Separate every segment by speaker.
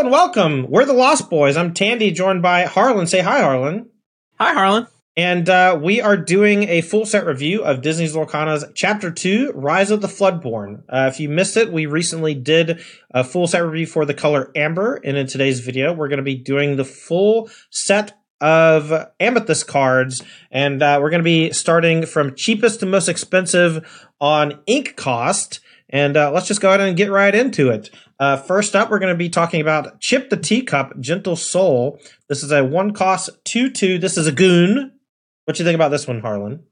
Speaker 1: Hello and welcome. We're the Lost Boys. I'm Tandy, joined by Harlan. Say hi, Harlan.
Speaker 2: Hi, Harlan.
Speaker 1: And uh, we are doing a full set review of Disney's Lorcana's Chapter 2, Rise of the Floodborn. Uh, if you missed it, we recently did a full set review for the color Amber. And in today's video, we're going to be doing the full set of Amethyst cards. And uh, we're going to be starting from cheapest to most expensive on ink cost. And uh, let's just go ahead and get right into it. Uh, first up, we're going to be talking about Chip the Teacup, Gentle Soul. This is a one cost 2 2. This is a goon. What do you think about this one, Harlan?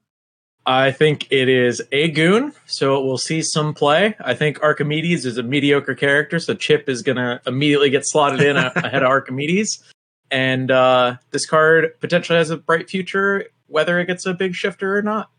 Speaker 2: I think it is a goon, so it will see some play. I think Archimedes is a mediocre character, so Chip is going to immediately get slotted in ahead of Archimedes. And uh, this card potentially has a bright future, whether it gets a big shifter or not.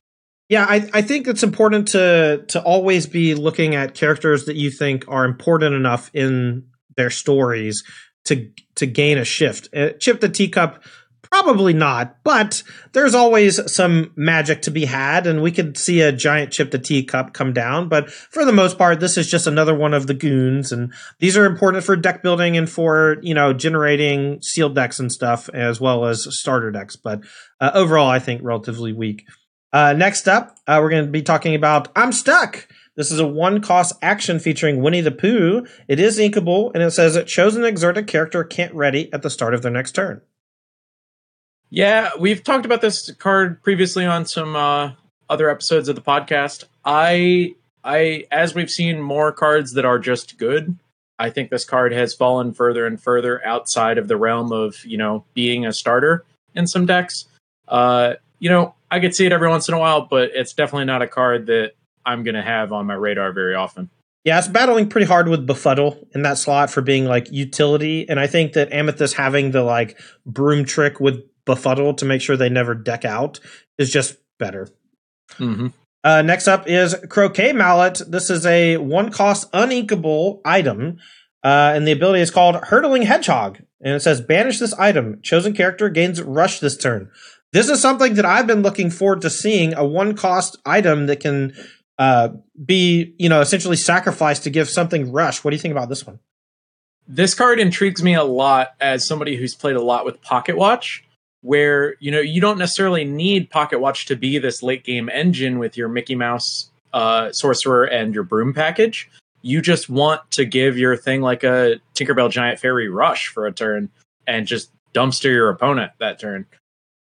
Speaker 1: Yeah, I, I think it's important to to always be looking at characters that you think are important enough in their stories to to gain a shift. Uh, Chip the Teacup, probably not, but there's always some magic to be had, and we could see a giant Chip the Teacup come down. But for the most part, this is just another one of the goons, and these are important for deck building and for you know generating sealed decks and stuff, as well as starter decks. But uh, overall, I think relatively weak. Uh, next up, uh, we're going to be talking about I'm Stuck. This is a one cost action featuring Winnie the Pooh. It is inkable, and it says it shows an exerted character can't ready at the start of their next turn.
Speaker 2: Yeah, we've talked about this card previously on some uh, other episodes of the podcast. I, I, as we've seen more cards that are just good, I think this card has fallen further and further outside of the realm of you know being a starter in some decks. Uh, you know, I could see it every once in a while, but it's definitely not a card that I'm going to have on my radar very often.
Speaker 1: Yeah, it's battling pretty hard with Befuddle in that slot for being like utility, and I think that Amethyst having the like broom trick with Befuddle to make sure they never deck out is just better.
Speaker 2: Mm-hmm.
Speaker 1: Uh, next up is Croquet Mallet. This is a one cost uninkable item, uh, and the ability is called Hurtling Hedgehog. And it says banish this item. Chosen character gains rush this turn. This is something that I've been looking forward to seeing a one cost item that can uh, be, you know, essentially sacrificed to give something rush. What do you think about this one?
Speaker 2: This card intrigues me a lot as somebody who's played a lot with Pocket Watch, where, you know, you don't necessarily need Pocket Watch to be this late game engine with your Mickey Mouse uh, sorcerer and your broom package. You just want to give your thing like a Tinkerbell Giant Fairy rush for a turn and just dumpster your opponent that turn.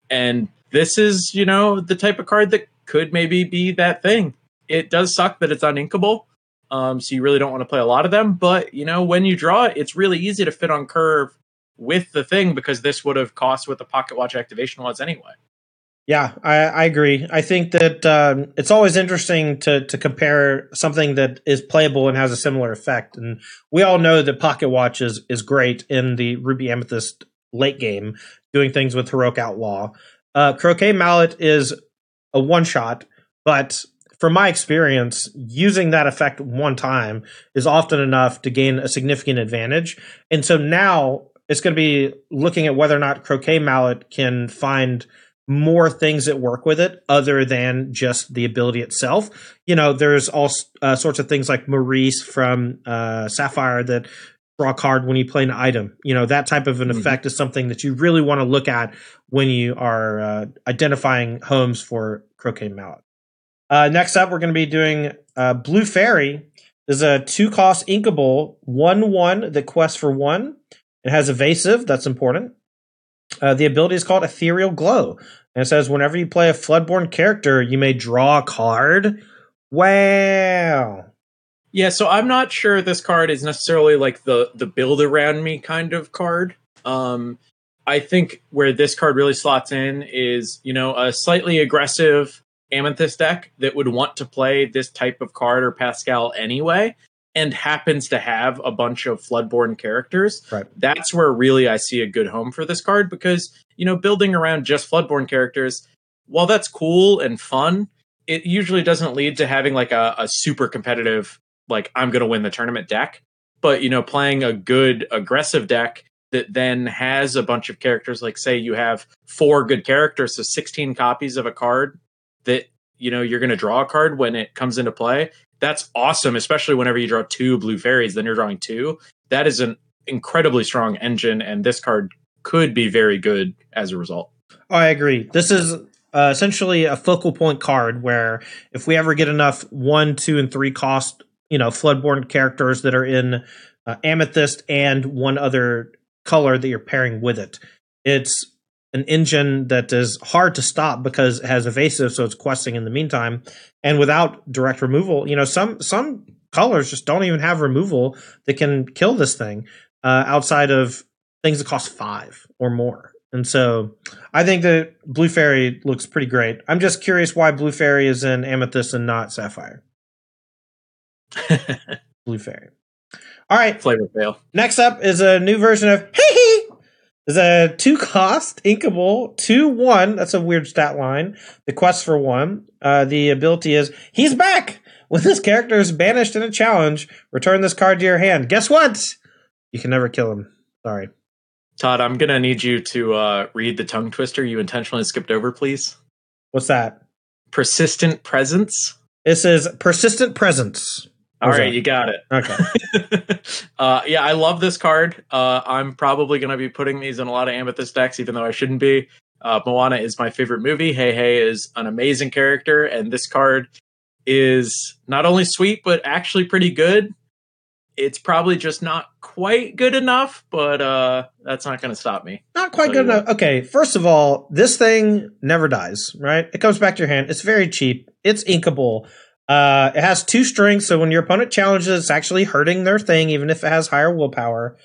Speaker 2: And this is, you know, the type of card that could maybe be that thing. It does suck that it's uninkable. Um, so you really don't want to play a lot of them. But, you know, when you draw it, it's really easy to fit on curve with the thing because this would have cost what the pocket watch activation was anyway.
Speaker 1: Yeah, I, I agree. I think that um, it's always interesting to to compare something that is playable and has a similar effect. And we all know that Pocket Watch is is great in the Ruby Amethyst late game, doing things with Heroic Outlaw. Uh, Croquet Mallet is a one shot, but from my experience, using that effect one time is often enough to gain a significant advantage. And so now it's going to be looking at whether or not Croquet Mallet can find more things that work with it other than just the ability itself. You know, there's all uh, sorts of things like Maurice from uh, Sapphire that draw a card when you play an item. You know, that type of an mm-hmm. effect is something that you really want to look at when you are uh, identifying homes for Croquet Mallet. Uh, next up, we're going to be doing uh, Blue Fairy. This is a two cost inkable 1 1 that quests for one. It has evasive, that's important. Uh, the ability is called Ethereal Glow. And it says whenever you play a Floodborn character, you may draw a card. Wow.
Speaker 2: Yeah, so I'm not sure this card is necessarily like the the build around me kind of card. Um I think where this card really slots in is, you know, a slightly aggressive Amethyst deck that would want to play this type of card or Pascal anyway and happens to have a bunch of Floodborn characters.
Speaker 1: Right.
Speaker 2: That's where really I see a good home for this card because, you know, building around just Floodborn characters, while that's cool and fun, it usually doesn't lead to having like a, a super competitive like I'm going to win the tournament deck, but you know, playing a good aggressive deck that then has a bunch of characters like say you have four good characters so 16 copies of a card that you know you're going to draw a card when it comes into play that's awesome especially whenever you draw two blue fairies then you're drawing two that is an incredibly strong engine, and this card could be very good as a result.
Speaker 1: I agree. This is uh, essentially a focal point card where if we ever get enough one, two, and three cost, you know, floodborn characters that are in uh, amethyst and one other color that you're pairing with it, it's an engine that is hard to stop because it has evasive, so it's questing in the meantime. And without direct removal, you know, some some colors just don't even have removal that can kill this thing uh, outside of things that cost five or more. And so I think that Blue Fairy looks pretty great. I'm just curious why Blue Fairy is in Amethyst and not Sapphire. Blue Fairy. All right.
Speaker 2: Flavor fail.
Speaker 1: Next up is a new version of HeiHei. Is a two cost inkable two one. That's a weird stat line. The quest for one. Uh, the ability is he's back. When this character is banished in a challenge, return this card to your hand. Guess what? You can never kill him. Sorry.
Speaker 2: Todd, I'm gonna need you to uh, read the tongue twister you intentionally skipped over, please.
Speaker 1: What's that?
Speaker 2: Persistent presence.
Speaker 1: This is persistent presence.
Speaker 2: All right,
Speaker 1: that?
Speaker 2: you got it.
Speaker 1: Okay.
Speaker 2: uh, yeah, I love this card. Uh, I'm probably going to be putting these in a lot of Amethyst decks, even though I shouldn't be. Uh, Moana is my favorite movie. HeiHei is an amazing character, and this card is not only sweet but actually pretty good. It's probably just not quite good enough, but uh, that's not going to stop me.
Speaker 1: Not quite good enough. Okay, first of all, this thing never dies, right? It comes back to your hand. It's very cheap. It's inkable. Uh, it has two strings, so when your opponent challenges, it's actually hurting their thing, even if it has higher willpower.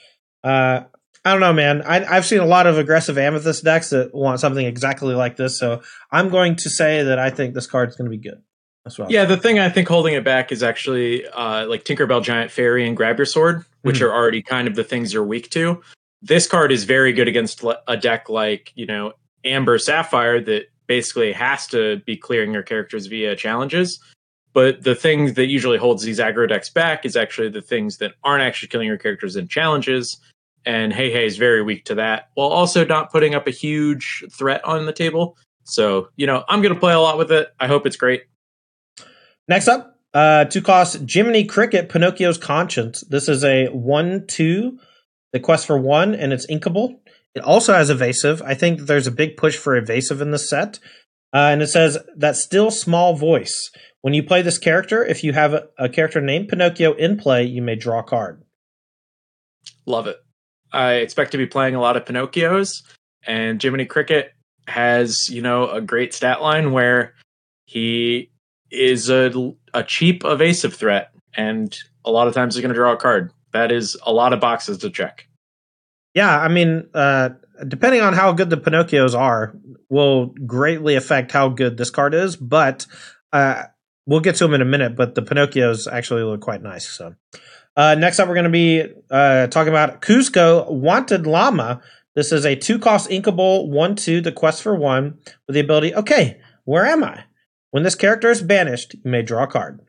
Speaker 1: Uh, I don't know, man. I, I've seen a lot of aggressive amethyst decks that want something exactly like this, so I'm going to say that I think this card's going to be good. That's what.
Speaker 2: Yeah, the thing I think holding it back is actually uh, like Tinkerbell Giant Fairy and Grab Your Sword, which
Speaker 1: Mhm.
Speaker 2: are already kind of the things you're weak to. This card is very good against a deck like, you know, Amber Sapphire that basically has to be clearing your characters via challenges. But the thing that usually holds these aggro decks back is actually the things that aren't actually killing your characters in challenges. And HeiHei is very weak to that, while also not putting up a huge threat on the table. So, you know, I'm going to play a lot with it. I hope it's great.
Speaker 1: Next up, uh, two cost Jiminy Cricket, Pinocchio's Conscience. This is a one two, the quest for one, and it's inkable. It also has evasive. I think there's a big push for evasive in this set. Uh, and it says that still small voice. When you play this character, if you have a, a character named Pinocchio in play, you may draw a card.
Speaker 2: Love it. I expect to be playing a lot of Pinocchios, and Jiminy Cricket has, you know, a great stat line where he is a, a cheap evasive threat, and a lot of times he's going to draw a card. That is a lot of boxes to check.
Speaker 1: Yeah, I mean, uh, depending on how good the Pinocchios are, will greatly affect how good this card is. But uh, we'll get to them in a minute. But the Pinocchios actually look quite nice. So uh, next up, we're going to be uh, talking about Kuzco Wanted Llama. This is a two cost inkable one two. The quest for one with the ability. Okay, where am I? When this character is banished, you may draw a card.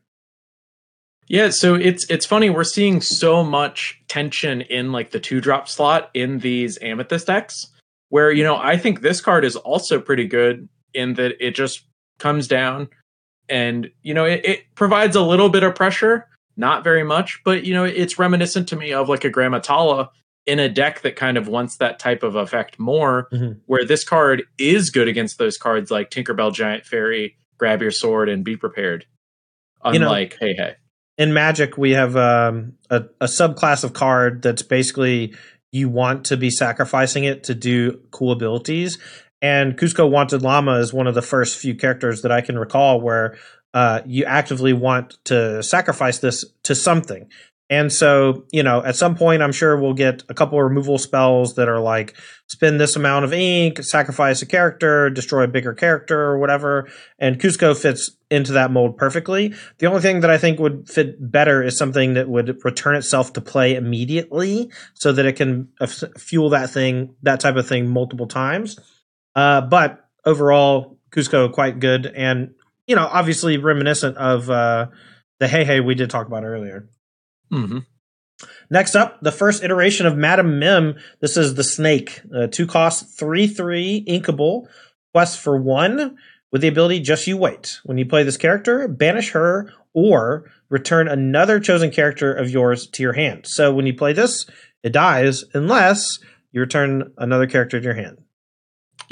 Speaker 2: Yeah, so it's it's funny we're seeing so much tension in like the two drop slot in these amethyst decks where you know I think this card is also pretty good in that it just comes down and you know it, it provides a little bit of pressure, not very much, but you know it's reminiscent to me of like a Grammatala in a deck that kind of wants that type of effect more,
Speaker 1: Mhm.
Speaker 2: where this card is good against those cards like Tinkerbell Giant Fairy, Grab Your Sword, and Be Prepared.
Speaker 1: You know-
Speaker 2: Hey Hey.
Speaker 1: in Magic, we have um, a, a subclass of card that's basically you want to be sacrificing it to do cool abilities. And Kuzco Wanted Llama is one of the first few characters that I can recall where uh, you actively want to sacrifice this to something. And so, you know, at some point, I'm sure we'll get a couple of removal spells that are like spend this amount of ink, sacrifice a character, destroy a bigger character, or whatever. And Kuzco fits into that mold perfectly. The only thing that I think would fit better is something that would return itself to play immediately so that it can uh, fuel that thing, that type of thing multiple times. Uh, but overall, Kuzco quite good and, you know, obviously reminiscent of uh, the HeiHei we did talk about earlier.
Speaker 2: Mm-hmm.
Speaker 1: Next up, the first iteration of Madam Mim. This is the Snake. Uh, two cost, three, three, inkable. Quest for one with the ability Just You Wait. When you play this character, banish her or return another chosen character of yours to your hand. So when you play this, it dies unless you return another character to your hand.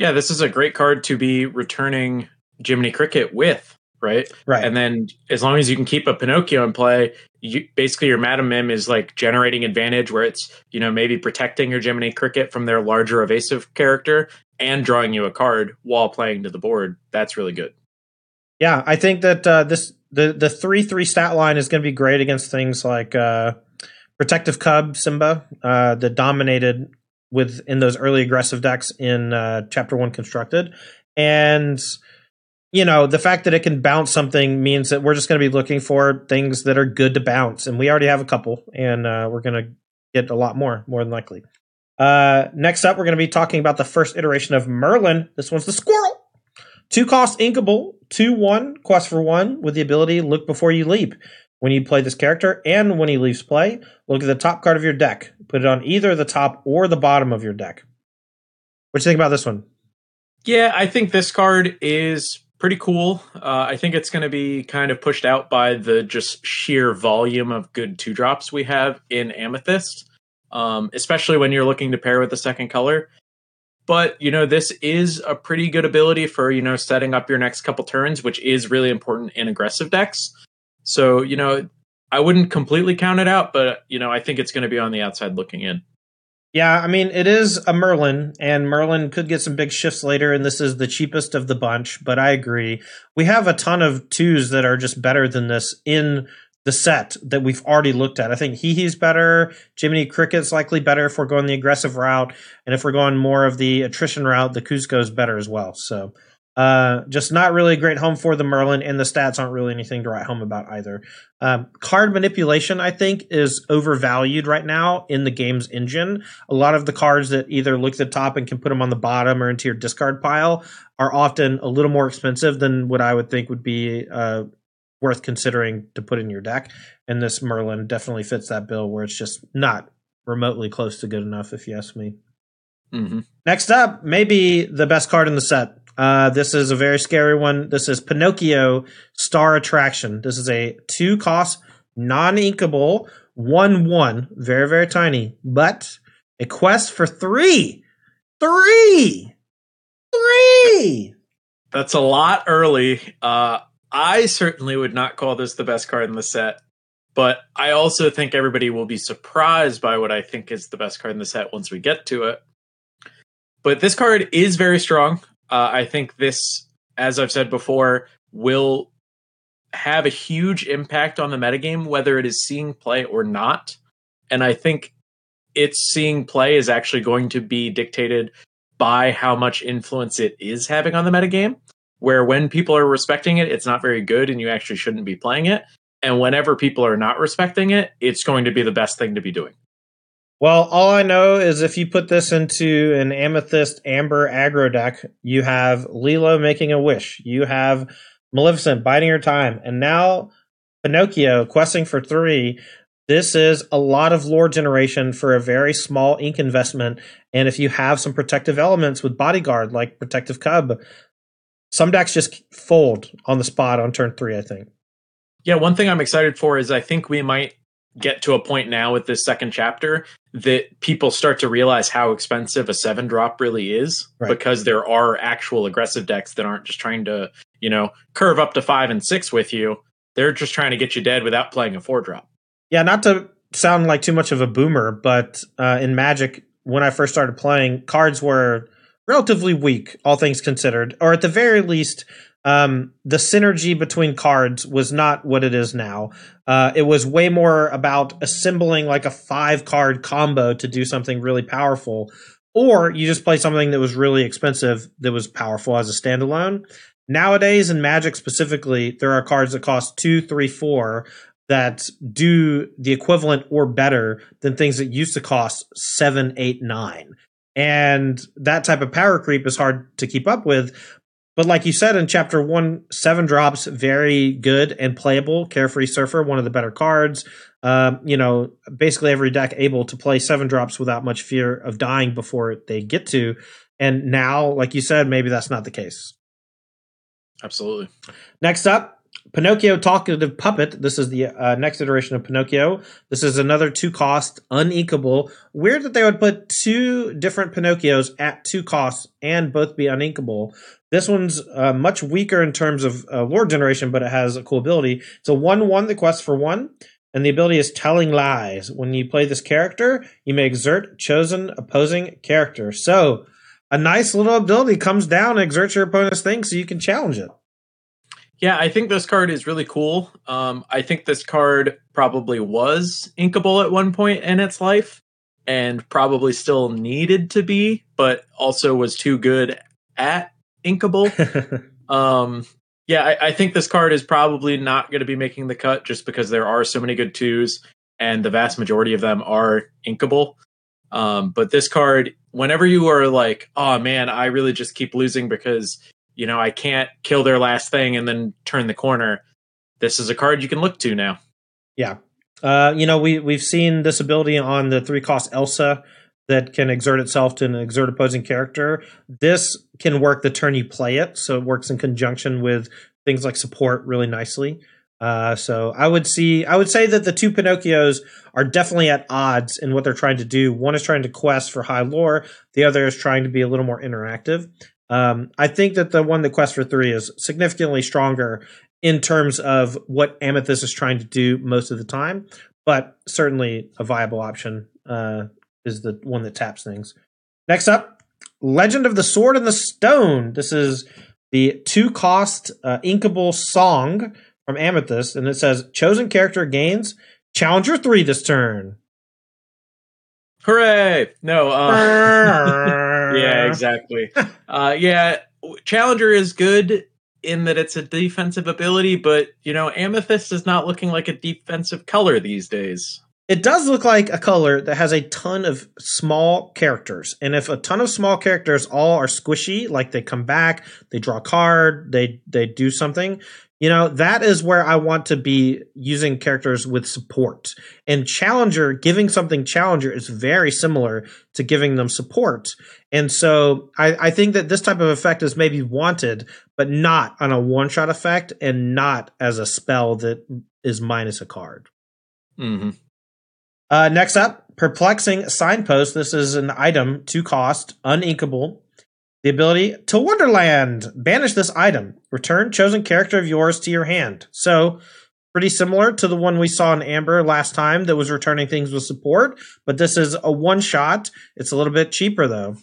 Speaker 2: Yeah, this is a great card to be returning Jiminy Cricket with, right?
Speaker 1: Right.
Speaker 2: And then as long as you can keep a Pinocchio in play, you basically your Madam Mim is like generating advantage where it's, you know, maybe protecting your Jiminy Cricket from their larger evasive character and drawing you a card while playing to the board. That's really good.
Speaker 1: Yeah, I think that uh, this the the three three stat line is going to be great against things like uh, Protective Cub Simba uh, that dominated with in those early aggressive decks in uh, Chapter One Constructed, and you know the fact that it can bounce something means that we're just going to be looking for things that are good to bounce, and we already have a couple, and uh, we're going to get a lot more, more than likely. Uh, next up, we're going to be talking about the first iteration of Merlin. This one's the squirrel. Two cost inkable, two one, quest for one, with the ability look before you leap. When you play this character and when he leaves play, look at the top card of your deck. Put it on either the top or the bottom of your deck. What do you think about this one?
Speaker 2: Yeah, I think this card is pretty cool. Uh, I think it's going to be kind of pushed out by the just sheer volume of good two drops we have in Amethyst, um, especially when you're looking to pair with the second color but you know this is a pretty good ability for you know setting up your next couple turns which is really important in aggressive decks so you know i wouldn't completely count it out but you know i think it's going to be on the outside looking in
Speaker 1: yeah i mean it is a merlin and merlin could get some big shifts later and this is the cheapest of the bunch but i agree we have a ton of twos that are just better than this in the set that we've already looked at. I think HeiHei's better. Jiminy Cricket's likely better if we're going the aggressive route. And if we're going more of the attrition route, the Kuzco's better as well. So uh, just not really a great home for the Merlin, and the stats aren't really anything to write home about either. Um, card manipulation, I think, is overvalued right now in the game's engine. A lot of the cards that either look at the top and can put them on the bottom or into your discard pile are often a little more expensive than what I would think would be uh, worth considering to put in your deck. And this Merlin definitely fits that bill where it's just not remotely close to good enough, if you ask me.
Speaker 2: Mm-hmm.
Speaker 1: Next up, maybe the best card in the set. Uh, this is a very scary one. This is Pinocchio Star Attraction. This is a two cost, non inkable, 1 1, very, very tiny, but a quest for three. Three! Three!
Speaker 2: That's a lot early. Uh, I certainly would not call this the best card in the set, but I also think everybody will be surprised by what I think is the best card in the set once we get to it. But this card is very strong. Uh, I think this, as I've said before, will have a huge impact on the metagame, whether it is seeing play or not. And I think its seeing play is actually going to be dictated by how much influence it is having on the metagame where when people are respecting it, it's not very good and you actually shouldn't be playing it. And whenever people are not respecting it, it's going to be the best thing to be doing.
Speaker 1: Well, all I know is if you put this into an amethyst amber aggro deck, you have Lilo making a wish. You have Maleficent biding her time. And now Pinocchio questing for three. This is a lot of lore generation for a very small ink investment. And if you have some protective elements with Bodyguard, like Protective Cub, some decks just fold on the spot on turn three, I think.
Speaker 2: Yeah, one thing I'm excited for is I think we might get to a point now with this second chapter that people start to realize how expensive a seven drop really is right. because there are actual aggressive decks that aren't just trying to, you know, curve up to five and six with you. They're just trying to get you dead without playing a four drop.
Speaker 1: Yeah, not to sound like too much of a boomer, but uh, in Magic, when I first started playing, cards were relatively weak, all things considered, or at the very least, um, the synergy between cards was not what it is now. Uh, it was way more about assembling like a five card combo to do something really powerful, or you just play something that was really expensive that was powerful as a standalone. Nowadays, in Magic specifically, there are cards that cost two, three, four that do the equivalent or better than things that used to cost seven, eight, nine. And that type of power creep is hard to keep up with. But like you said in chapter one, seven drops, very good and playable. Carefree Surfer, one of the better cards. Um, you know, basically every deck able to play seven drops without much fear of dying before they get to. And now, like you said, maybe that's not the case.
Speaker 2: Absolutely.
Speaker 1: Next up, Pinocchio Talkative Puppet. This is the uh, next iteration of Pinocchio. This is another two cost, uninkable. Weird that they would put two different Pinocchios at two costs and both be uninkable. This one's uh, much weaker in terms of uh, lore generation, but it has a cool ability. It's a 1 1 the quest for one, and the ability is Telling Lies. When you play this character, you may exert chosen opposing character. So, a nice little ability comes down and exerts your opponent's thing so you can challenge it.
Speaker 2: Yeah, I think this card is really cool. Um, I think this card probably was inkable at one point in its life and probably still needed to be, but also was too good at inkable. um, yeah, I, I, think this card is probably not going to be making the cut just because there are so many good twos and the vast majority of them are inkable. Um, but this card, whenever you are like, oh man, I really just keep losing because you know, I can't kill their last thing and then turn the corner. This is a card you can look to now.
Speaker 1: Yeah. Uh, you know, we we've seen this ability on the three cost Elsa that can exert itself to an exert opposing character. This can work the turn you play it, so it works in conjunction with things like support really nicely. Uh, so I would see, I would say that the two Pinocchios are definitely at odds in what they're trying to do. One is trying to quest for high lore, the other is trying to be a little more interactive. Um, I think that the one, the Quest for Three, is significantly stronger in terms of what Amethyst is trying to do most of the time, but certainly a viable option uh, is the one that taps things. Next up, Legend of the Sword and the Stone. This is the two cost uh, inkable song from Amethyst, and it says chosen character gains Challenger 3 this turn.
Speaker 2: Hooray! No, uh, yeah, exactly. uh, yeah, Challenger is good in that it's a defensive ability, but you know, Amethyst is not looking like a defensive color these days.
Speaker 1: It does look like a color that has a ton of small characters. And if a ton of small characters all are squishy, like they come back, they draw a card, they they do something, you know, that is where I want to be using characters with support. And Challenger, giving something Challenger is very similar to giving them support. And so I, I think that this type of effect is maybe wanted, but not on a one shot effect and not as a spell that is minus a card.
Speaker 2: Mm-hmm.
Speaker 1: Uh, next up, Perplexing Signpost. This is an item, two cost, uninkable. The ability to Wonderland. Banish this item. Return chosen character of yours to your hand. So, pretty similar to the one we saw in Amber last time that was returning things with support, but this is a one shot. It's a little bit cheaper though.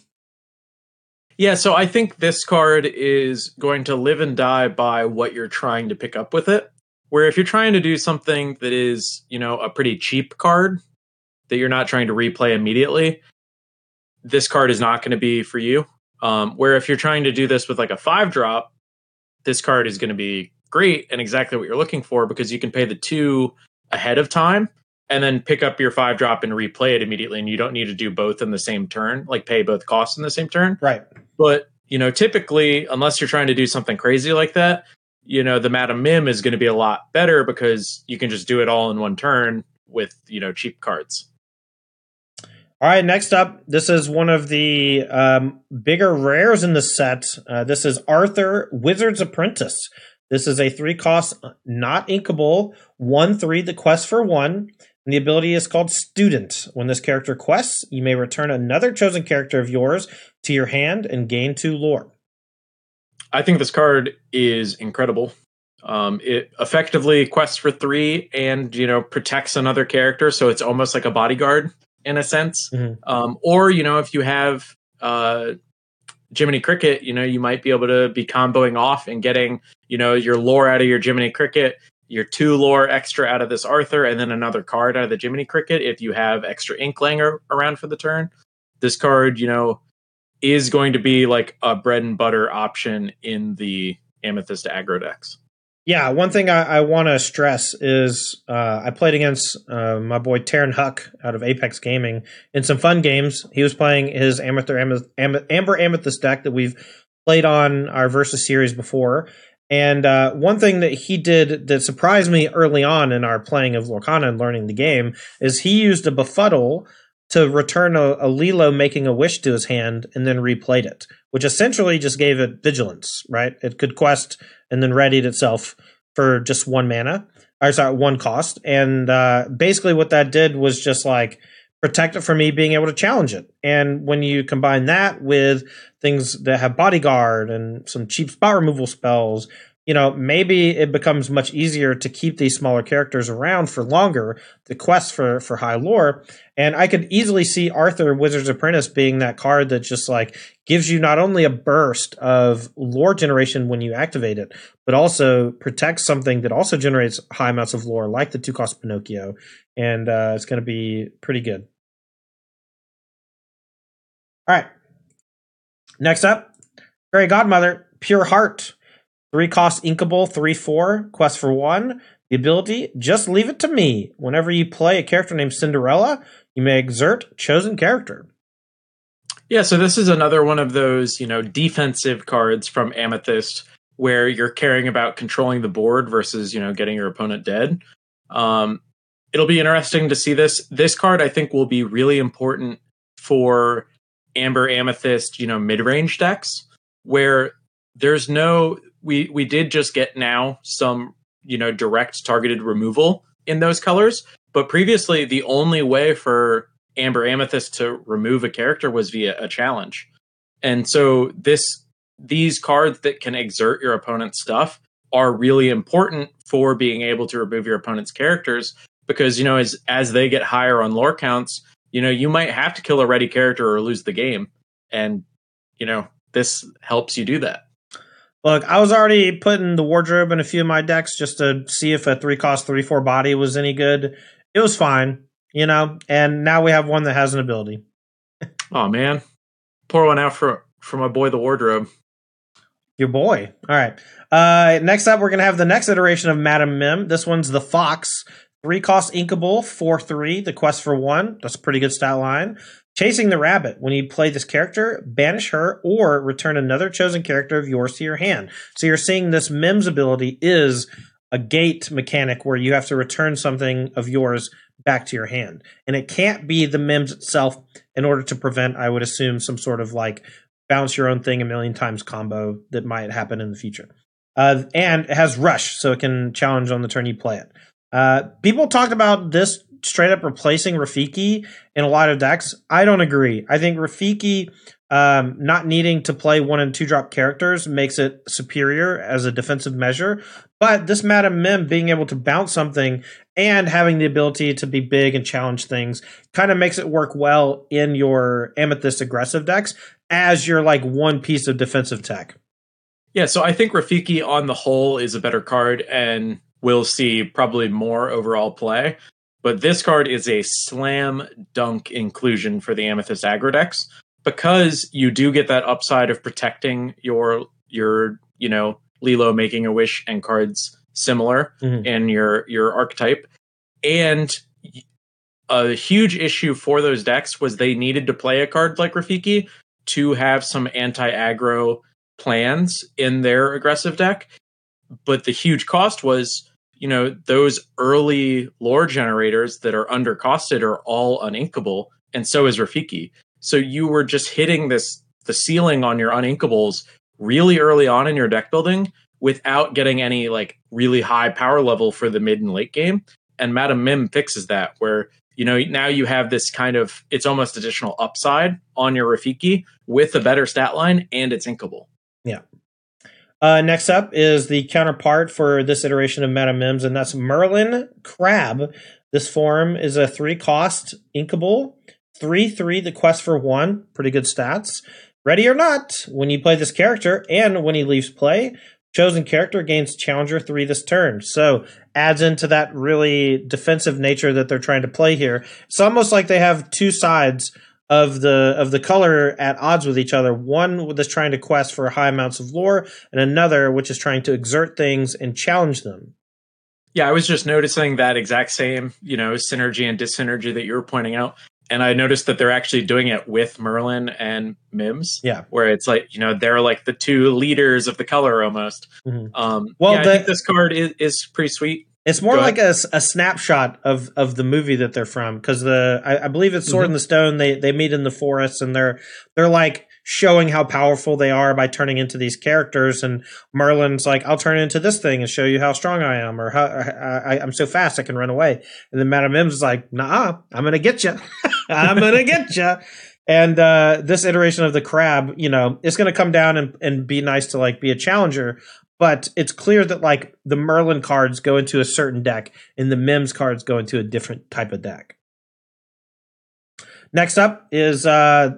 Speaker 2: Yeah, so I think this card is going to live and die by what you're trying to pick up with it. Where if you're trying to do something that is, you know, a pretty cheap card that you're not trying to replay immediately, this card is not going to be for you. Um, where if you're trying to do this with like a five drop, this card is going to be great and exactly what you're looking for because you can pay the two ahead of time and then pick up your five drop and replay it immediately. And you don't need to do both in the same turn, like pay both costs in the same turn.
Speaker 1: Right.
Speaker 2: But, you know, typically, unless you're trying to do something crazy like that, you know, the Madam Mim is going to be a lot better because you can just do it all in one turn with, you know, cheap cards.
Speaker 1: All right, next up, this is one of the um, bigger rares in the set. Uh, this is Arthur Wizard's Apprentice. This is a three cost, not inkable, one three, the quest for one. And the ability is called Student. When this character quests, you may return another chosen character of yours to your hand and gain two lore.
Speaker 2: I think this card is incredible. Um, it effectively quests for three and you know protects another character, so it's almost like a bodyguard in a sense. Mm-hmm. Um, or you know, if you have uh, Jiminy Cricket, you know, you might be able to be comboing off and getting you know your lore out of your Jiminy Cricket, your two lore extra out of this Arthur, and then another card out of the Jiminy Cricket if you have extra Inkling around for the turn. This card, you know, is going to be like a bread and butter option in the Amethyst aggro decks.
Speaker 1: Yeah, one thing I, I want to stress is uh, I played against uh, my boy Taryn Huck out of Apex Gaming in some fun games. He was playing his Amethyst, Amber, Amber Amethyst deck that we've played on our Versus series before. And uh, one thing that he did that surprised me early on in our playing of Lorcana and learning the game is he used a befuddle to return a, a Lilo making a wish to his hand and then replayed it, which essentially just gave it vigilance, right? It could quest and then readied itself for just one mana, or sorry, one cost. And uh, basically, what that did was just like protect it from me being able to challenge it. And when you combine that with things that have bodyguard and some cheap spot removal spells, you know, maybe it becomes much easier to keep these smaller characters around for longer, the quest for, for high lore. And I could easily see Arthur Wizard's Apprentice being that card that just like gives you not only a burst of lore generation when you activate it, but also protects something that also generates high amounts of lore, like the two cost Pinocchio. And uh, it's going to be pretty good. All right. Next up, Fairy Godmother, Pure Heart. Three cost inkable, three four, quest for one. The ability, just leave it to me. Whenever you play a character named Cinderella, you may exert chosen character.
Speaker 2: Yeah, so this is another one of those, you know, defensive cards from Amethyst where you're caring about controlling the board versus, you know, getting your opponent dead. Um, it'll be interesting to see this. This card, I think, will be really important for Amber Amethyst, you know, mid range decks where there's no we we did just get now some you know direct targeted removal in those colors but previously the only way for amber amethyst to remove a character was via a challenge. And so this these cards that can exert your opponent's stuff are really important for being able to remove your opponent's characters because you know as as they get higher on lore counts you know you might have to kill a ready character or lose the game. And you know this helps you do that
Speaker 1: Look, I was already putting the wardrobe in a few of my decks just to see if a three cost three four body was any good. It was fine, you know, and now we have one that has an ability.
Speaker 2: oh man, pour one out for for my boy the wardrobe.
Speaker 1: Your boy. All right. Uh, next up, we're gonna have the next iteration of Madam Mim. This one's the Fox. Three cost inkable, four three. The quest for one. That's a pretty good stat line. Chasing the Rabbit. When you play this character, banish her or return another chosen character of yours to your hand. So you're seeing this Mims ability is a gate mechanic where you have to return something of yours back to your hand. And it can't be the Mims itself in order to prevent, I would assume, some sort of like bounce your own thing a million times combo that might happen in the future. Uh, and it has Rush, so it can challenge on the turn you play it. Uh, people talked about this straight up replacing Rafiki in a lot of decks. I don't agree. I think Rafiki um, not needing to play one and two drop characters makes it superior as a defensive measure. But this Madam Mim being able to bounce something and having the ability to be big and challenge things kind of makes it work well in your Amethyst aggressive decks as your like one piece of defensive tech.
Speaker 2: Yeah, so I think Rafiki on the whole is a better card and we'll see probably more overall play. But this card is a slam dunk inclusion for the Amethyst aggro decks because you do get that upside of protecting your your you know Lilo making a wish and cards similar mm-hmm. in your your archetype, and a huge issue for those decks was they needed to play a card like Rafiki to have some anti aggro plans in their aggressive deck. But the huge cost was you know, those early lore generators that are undercosted are all uninkable, and so is Rafiki. So you were just hitting this the ceiling on your uninkables really early on in your deck building without getting any like really high power level for the mid and late game. And Madam Mim fixes that where you know now you have this kind of it's almost additional upside on your Rafiki with a better stat line and it's inkable.
Speaker 1: Yeah. Uh, next up is the counterpart for this iteration of Madam Mims, and that's Merlin Crab. This form is a three cost inkable, three three. The quest for one, pretty good stats. Ready or not, when you play this character and when he leaves play, chosen character gains challenger three this turn. So adds into that really defensive nature that they're trying to play here. It's almost like they have two sides of the of the color at odds with each other. One that's trying to quest for high amounts of lore, and another which is trying to exert things and challenge them.
Speaker 2: Yeah, I was just noticing that exact same, you know, synergy and dyssynergy that you were pointing out. And I noticed that they're actually doing it with Merlin and Mims.
Speaker 1: Yeah.
Speaker 2: Where it's like, you know, they're like the two leaders of the color almost. Mm-hmm. Um, well, yeah, the, I think this card is, is pretty sweet.
Speaker 1: It's more like a, a snapshot of, of the movie that they're from because the I, I, believe it's Sword mm-hmm. in the Stone. They they meet in the forest and they're they're like showing how powerful they are by turning into these characters. And Merlin's like, I'll turn into this thing and show you how strong I am, or how I, am so fast I can run away. And then Madame Mim's like, Nah, I'm gonna get you. I'm gonna get you. And uh, this iteration of the crab, you know, it's going to come down and, and be nice to like be a challenger, but it's clear that like the Merlin cards go into a certain deck and the Mims cards go into a different type of deck. Next up is uh,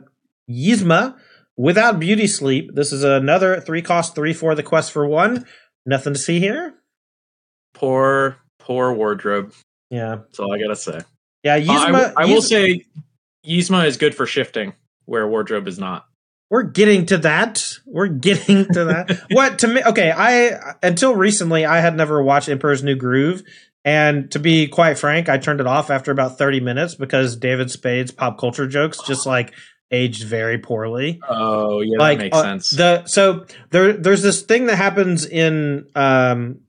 Speaker 1: Yzma without Beauty Sleep. This is another three cost three for the quest for one. Nothing to see here.
Speaker 2: Poor, poor wardrobe.
Speaker 1: Yeah,
Speaker 2: that's all I gotta say.
Speaker 1: Yeah, Yzma.
Speaker 2: Uh, I, I Yzma, will say Yzma is good for shifting where wardrobe is not.
Speaker 1: We're getting to that. We're getting to that. what to me? Okay, I until recently I had never watched Emperor's New Groove, and to be quite frank, I turned it off after about thirty minutes because David Spade's pop culture jokes just like aged very poorly.
Speaker 2: Oh yeah, like, that makes uh, sense.
Speaker 1: The so there there's this thing that happens in um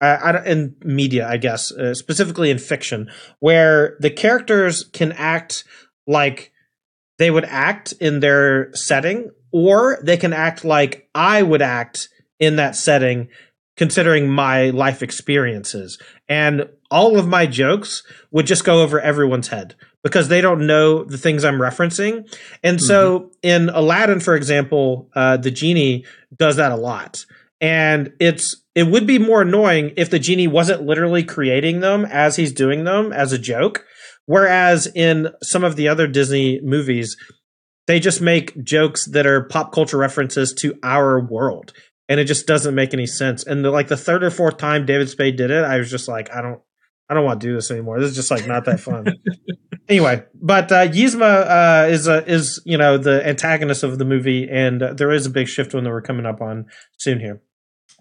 Speaker 1: uh, in media, I guess, uh, specifically in fiction, where the characters can act like they would act in their setting, or they can act like I would act in that setting, considering my life experiences. And all of my jokes would just go over everyone's head because they don't know the things I'm referencing. And mm-hmm. so in Aladdin, for example, uh, the genie does that a lot. And it's it would be more annoying if the genie wasn't literally creating them as he's doing them as a joke Whereas in some of the other Disney movies, they just make jokes that are pop culture references to our world. And it just doesn't make any sense. And the, like the third or fourth time David Spade did it, I was just like, I don't, I don't want to do this anymore. This is just like not that fun. anyway, but uh, Yzma uh, is a, is you know the antagonist of the movie, and uh, there is a big shift one that we're coming up on soon here.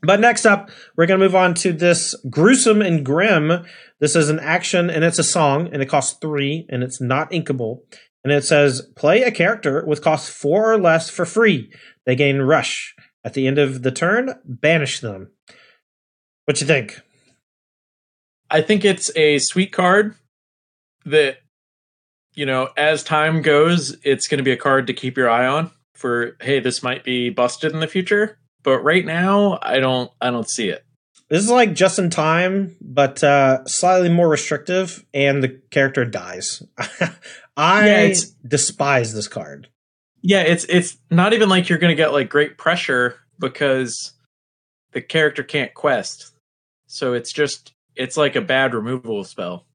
Speaker 1: But next up, we're going to move on to this gruesome and grim. This is an action and it's a song and it costs three and it's not inkable. And it says play a character with cost four or less for free. They gain rush. At the end of the turn, banish them. What you think?
Speaker 2: I think it's a sweet card that, you know, as time goes, it's going to be a card to keep your eye on for, hey, this might be busted in the future but right now I don't I don't see it.
Speaker 1: This is like just in time, but uh, slightly more restrictive, and the character dies. I yeah, despise this card.
Speaker 2: Yeah, it's it's not even like you're gonna get like great pressure because the character can't quest. So it's just it's like a bad removal spell.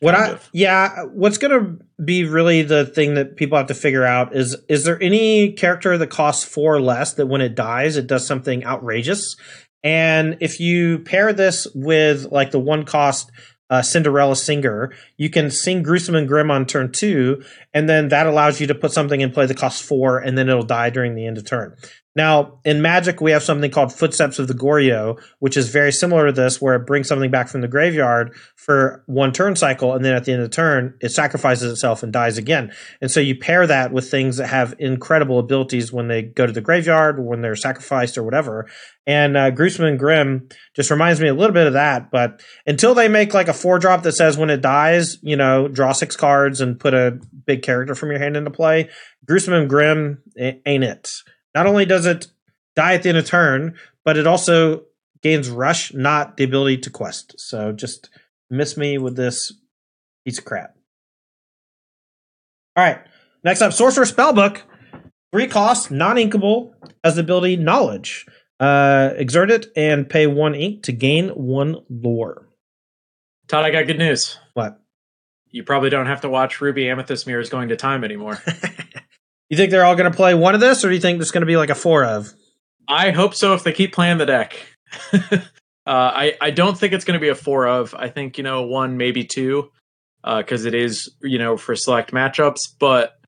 Speaker 1: What I of. yeah, what's going to be really the thing that people have to figure out is is there any character that costs 4 less that when it dies it does something outrageous? And if you pair this with like the one cost uh, Cinderella Singer, you can sing Gruesome and Grim on turn two, and then that allows you to put something in play that costs four, and then it'll die during the end of turn. Now, in Magic, we have something called Footsteps of the Goryo, which is very similar to this, where it brings something back from the graveyard for one turn cycle, and then at the end of the turn, it sacrifices itself and dies again. And so you pair that with things that have incredible abilities when they go to the graveyard, when they're sacrificed, or whatever. And uh, Gruesome and Grim just reminds me a little bit of that. But until they make like a four drop that says when it dies, you know, draw six cards and put a big character from your hand into play, Gruesome and Grim ain't it. Not only does it die at the end of turn, but it also gains rush, not the ability to quest. So just miss me with this piece of crap. All right. Next up, Sorcerer Spellbook. Three costs, non inkable, has the ability Knowledge. Uh, exert it and pay one ink to gain one lore.
Speaker 2: Todd, I got good news.
Speaker 1: What?
Speaker 2: You probably don't have to watch Ruby Amethyst Mirrors going to time anymore.
Speaker 1: You think they're all going to play one of this, or do you think it's going to be like a four of?
Speaker 2: I hope so. If they keep playing the deck, uh, I I don't think it's going to be a four of. I think you know one maybe two, because uh, it is you know for select matchups. But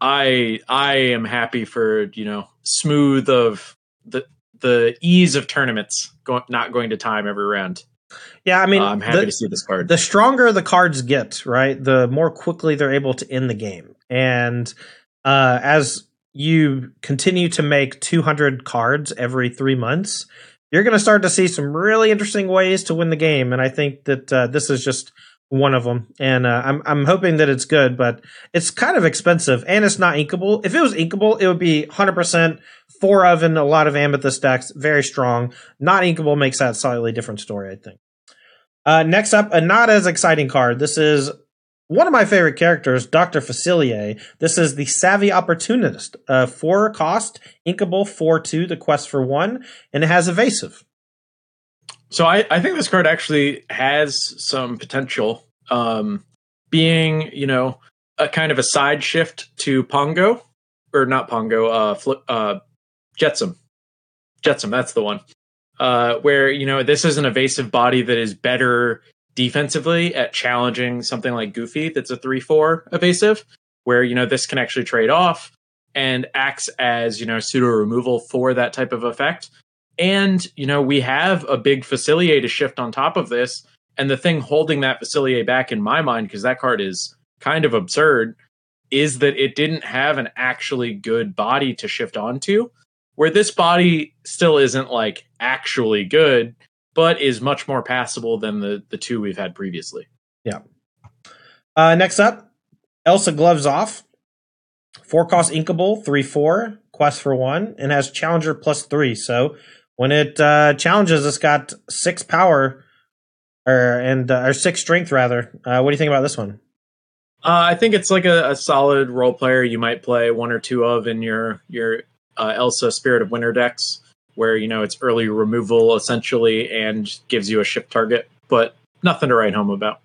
Speaker 2: I I am happy for you know smooth of the the ease of tournaments going not going to time every round.
Speaker 1: Yeah, I mean,
Speaker 2: uh, I'm happy the, to see this card.
Speaker 1: The stronger the cards get, right, the more quickly they're able to end the game, and uh, as you continue to make 200 cards every three months, you're going to start to see some really interesting ways to win the game. And I think that uh, this is just one of them, and uh, I'm I'm hoping that it's good, but it's kind of expensive and it's not inkable. If it was inkable, it would be 100 percent four of in a lot of amethyst decks, very strong. Not inkable makes that slightly different story, I think. Uh, next up, a not as exciting card. This is one of my favorite characters, Dr. Facilier. This is the Savvy Opportunist. Uh, four cost, inkable, four two, the quest for one, and it has evasive.
Speaker 2: So I, I think this card actually has some potential. Um, being, you know, a kind of a side shift to Pongo, or not Pongo, uh, uh, Jetsam. Jetsam, that's the one. Uh, where, you know, this is an evasive body that is better defensively at challenging something like Goofy that's a 3 4 evasive, where, you know, this can actually trade off and acts as, you know, pseudo removal for that type of effect. And, you know, we have a big Facilier to shift on top of this. And the thing holding that Facilier back in my mind, because that card is kind of absurd, is that it didn't have an actually good body to shift onto. Where this body still isn't like actually good, but is much more passable than the the two we've had previously.
Speaker 1: Yeah. Uh, next up, Elsa Gloves Off. Four cost inkable, three four, quest for one, and has challenger plus three. So when it uh, challenges, it's got six power, or and uh, or six strength rather. Uh, what do you think about this one?
Speaker 2: Uh, I think it's like a, a, solid role player you might play one or two of in your your uh, Elsa Spirit of Winter decks, where you know it's early removal essentially and gives you a shift target, but nothing to write home about.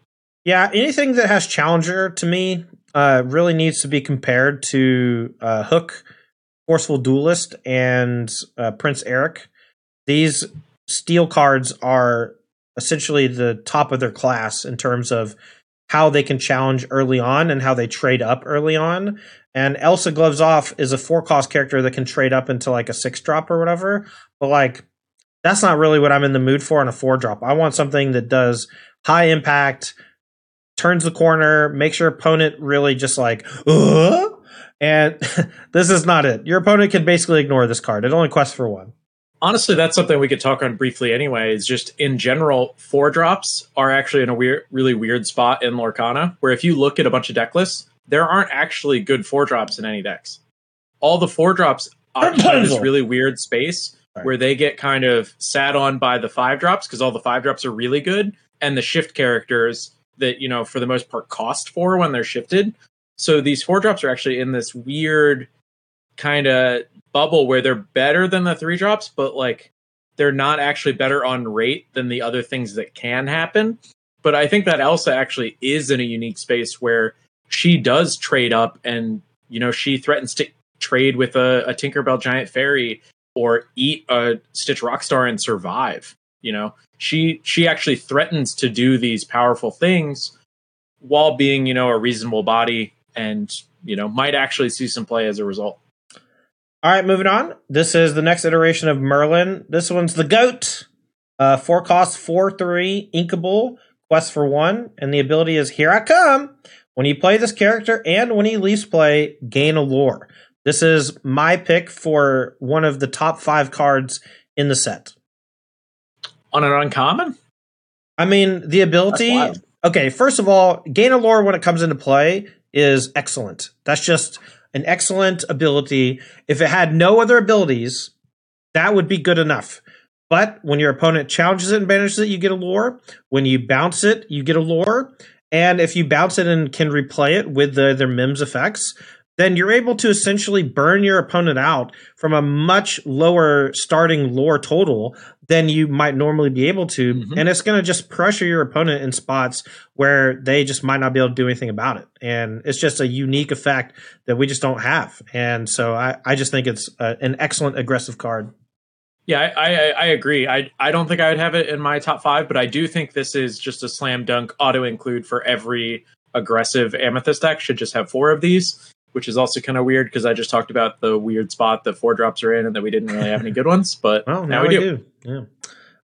Speaker 1: Yeah, anything that has challenger to me uh, really needs to be compared to Hook, Forceful Duelist, and Prince Eric these steel cards are essentially the top of their class in terms of how they can challenge early on and how they trade up early on. And Elsa Gloves Off is a four cost character that can trade up into like a six drop or whatever. But like, that's not really what I'm in the mood for on a four drop. I want something that does high impact, turns the corner, makes your opponent really just like, uh? and this is not it. Your opponent can basically ignore this card. It only quests for one
Speaker 2: honestly that's something we could talk on briefly anyway is just in general four drops are actually in a weird really weird spot in lorcana where if you look at a bunch of deck lists there aren't actually good four drops in any decks all the four drops occupy this really weird space right. where they get kind of sat on by the five drops because all the five drops are really good and the shift characters that you know for the most part cost four when they're shifted so these four drops are actually in this weird kind of bubble where they're better than the three drops, but like they're not actually better on rate than the other things that can happen. But I think that Elsa actually is in a unique space where she does trade up and, you know, she threatens to trade with a, a Tinkerbell Giant Fairy or eat a Stitch Rockstar and survive. You know, she she actually threatens to do these powerful things while being, you know, a reasonable body and, you know, might actually see some play as a result.
Speaker 1: All right, moving on. This is the next iteration of Merlin. This one's the GOAT. Uh, four cost, four three, inkable, quest for one, and the ability is Here I Come. When you play this character and when he leaves play, gain a lore. This is my pick for one of the top five cards in the set.
Speaker 2: On an uncommon?
Speaker 1: I mean, the ability. Okay, first of all, gain a lore when it comes into play is excellent. That's just an excellent ability. If it had no other abilities, that would be good enough. But when your opponent challenges it and banishes it, you get a lore. When you bounce it, you get a lore. And if you bounce it and can replay it with the, their Mim's effects, then you're able to essentially burn your opponent out from a much lower starting lore total than you might normally be able to. Mm-hmm. And it's going to just pressure your opponent in spots where they just might not be able to do anything about it. And it's just a unique effect that we just don't have. And so I, I just think it's a, an excellent aggressive card.
Speaker 2: Yeah, I, I, I agree. I I don't think I would have it in my top five, but I do think this is just a slam dunk auto include for every aggressive amethyst deck. Should just have four of these which is also kind of weird because I just talked about the weird spot that four drops are in and that we didn't really have any good ones. But well, now, now we, do. do.
Speaker 1: Yeah.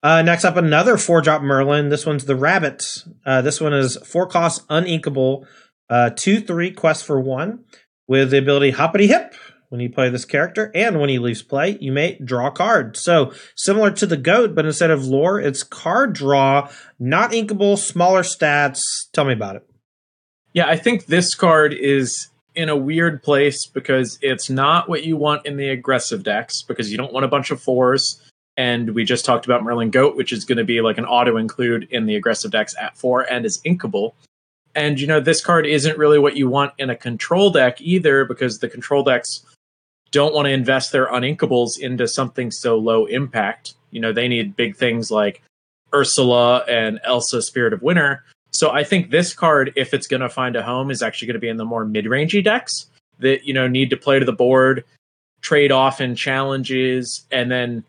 Speaker 1: Uh, next up, another four drop Merlin. This one's the Rabbit. Uh, this one is four cost uninkable, uh, two three quest for one with the ability Hoppity Hip. When you play this character and when he leaves play, you may draw a card. So similar to the goat, but instead of lore, it's card draw, not inkable, smaller stats. Tell me about it.
Speaker 2: Yeah, I think this card is in a weird place because it's not what you want in the aggressive decks because you don't want a bunch of fours. And we just talked about Merlin Goat, which is going to be like an auto include in the aggressive decks at four and is inkable. And you know, this card isn't really what you want in a control deck either, because the control decks don't want to invest their uninkables into something so low impact. You know, they need big things like Ursula and Elsa Spirit of Winter. So I think this card, if it's going to find a home, is actually going to be in the more mid-rangey decks that you know need to play to the board, trade off in challenges, and then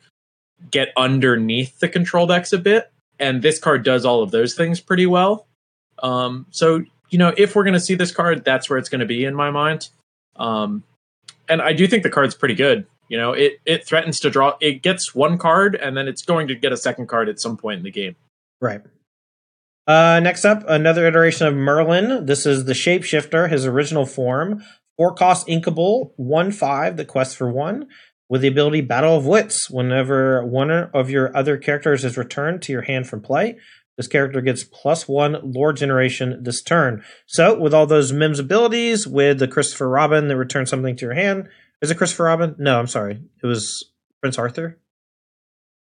Speaker 2: get underneath the control decks a bit. And this card does all of those things pretty well. Um, so you know, if we're going to see this card, that's where it's going to be in my mind. Um, and I do think the card's pretty good. You know, it it threatens to draw. It gets one card, and then it's going to get a second card at some point in the game.
Speaker 1: Right. Uh, next up, another iteration of Merlin. This is the Shapeshifter, his original form. Four cost inkable, one five that quests for one, with the ability Battle of Wits. Whenever one of your other characters is returned to your hand from play, this character gets plus one lore generation this turn. So, with all those Mims abilities, with the Christopher Robin that returns something to your hand, is it Christopher Robin? No, I'm sorry. It was Prince Arthur.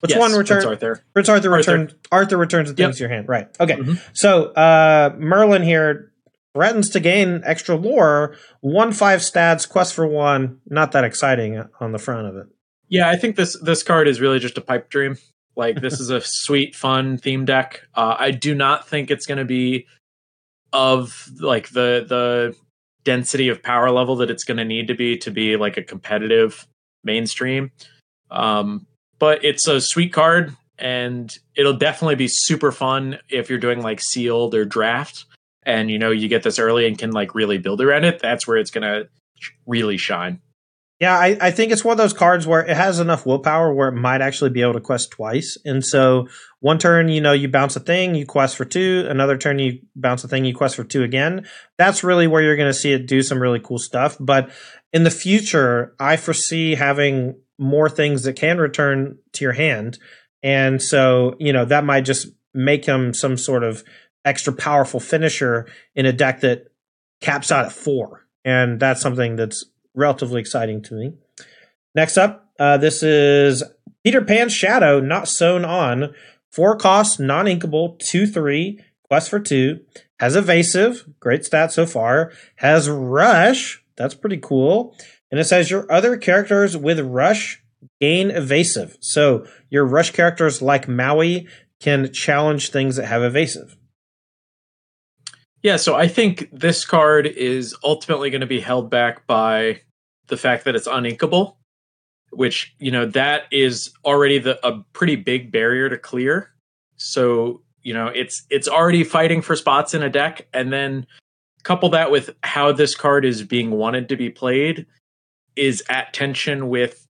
Speaker 1: Which
Speaker 2: Yes,
Speaker 1: one returned?
Speaker 2: Prince Arthur.
Speaker 1: Prince Arthur,
Speaker 2: Arthur.
Speaker 1: returns. Arthur returns the things
Speaker 2: Yep.
Speaker 1: to your hand. Right. Okay.
Speaker 2: Mhm.
Speaker 1: So uh, Merlin here threatens to gain extra lore. One five stats, quest for one. Not that exciting on the front of it.
Speaker 2: Yeah, I think this this card is really just a pipe dream. Like this is a sweet, fun theme deck. Uh, I do not think it's going to be of like the the density of power level that it's going to need to be to be like a competitive mainstream. Um, but it's a sweet card, and it'll definitely be super fun if you're doing like sealed or draft, and you know you get this early and can like really build around it. That's where it's going to really shine.
Speaker 1: Yeah, I, I think it's one of those cards where it has enough willpower where it might actually be able to quest twice. And so one turn, you know, you bounce a thing, you quest for two. Another turn, you bounce a thing, you quest for two again. That's really where you're going to see it do some really cool stuff. But in the future, I foresee having more things that can return to your hand. And so, you know, that might just make him some sort of extra powerful finisher in a deck that caps out at four. And that's something that's relatively exciting to me. Next up, uh, this is Peter Pan's Shadow, not sewn on. Four costs, non inkable, 2 3, quest for two. Has evasive, great stat so far. Has rush, that's pretty cool. And it says your other characters with rush gain evasive. So your rush characters like Maui can challenge things that have evasive.
Speaker 2: Yeah, so I think this card is ultimately going to be held back by the fact that it's uninkable, which, you know, that is already the a pretty big barrier to clear. So, you know, it's it's already fighting for spots in a deck and then couple that with how this card is being wanted to be played is at tension with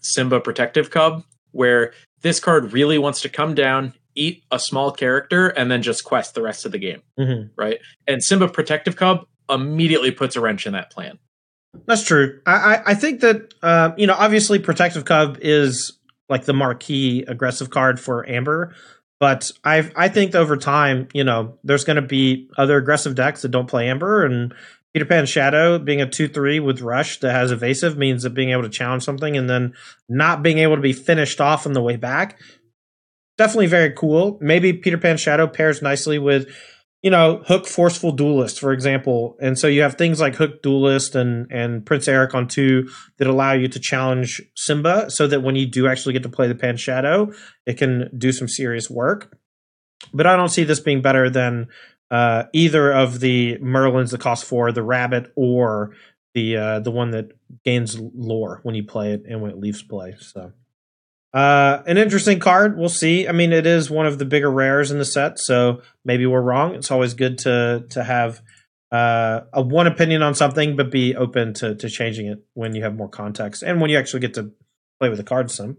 Speaker 2: Simba Protective Cub where this card really wants to come down, eat a small character and then just quest the rest of the game
Speaker 1: Mm-hmm.
Speaker 2: right? And Simba Protective Cub immediately puts a wrench in that plan.
Speaker 1: That's true. I, I, I think that uh, you know, obviously, Protective Cub is like the marquee aggressive card for Amber, but I I think over time, you know, there's going to be other aggressive decks that don't play Amber, and Peter Pan Shadow being a two three with Rush that has evasive means that being able to challenge something and then not being able to be finished off on the way back. Definitely very cool. Maybe Peter Pan Shadow pairs nicely with you know, Hook Forceful Duelist, for example. And so you have things like Hook Duelist and, and Prince Eric on two that allow you to challenge Simba so that when you do actually get to play the Pan Shadow, it can do some serious work. But I don't see this being better than uh, either of the Merlins that cost four, the Rabbit, or the uh, the one that gains lore when you play it and when it leaves play. So. Uh, an interesting card. We'll see. I mean, it is one of the bigger rares in the set, so maybe we're wrong. It's always good to to have uh, a one opinion on something, but be open to to changing it when you have more context and when you actually get to play with the card some.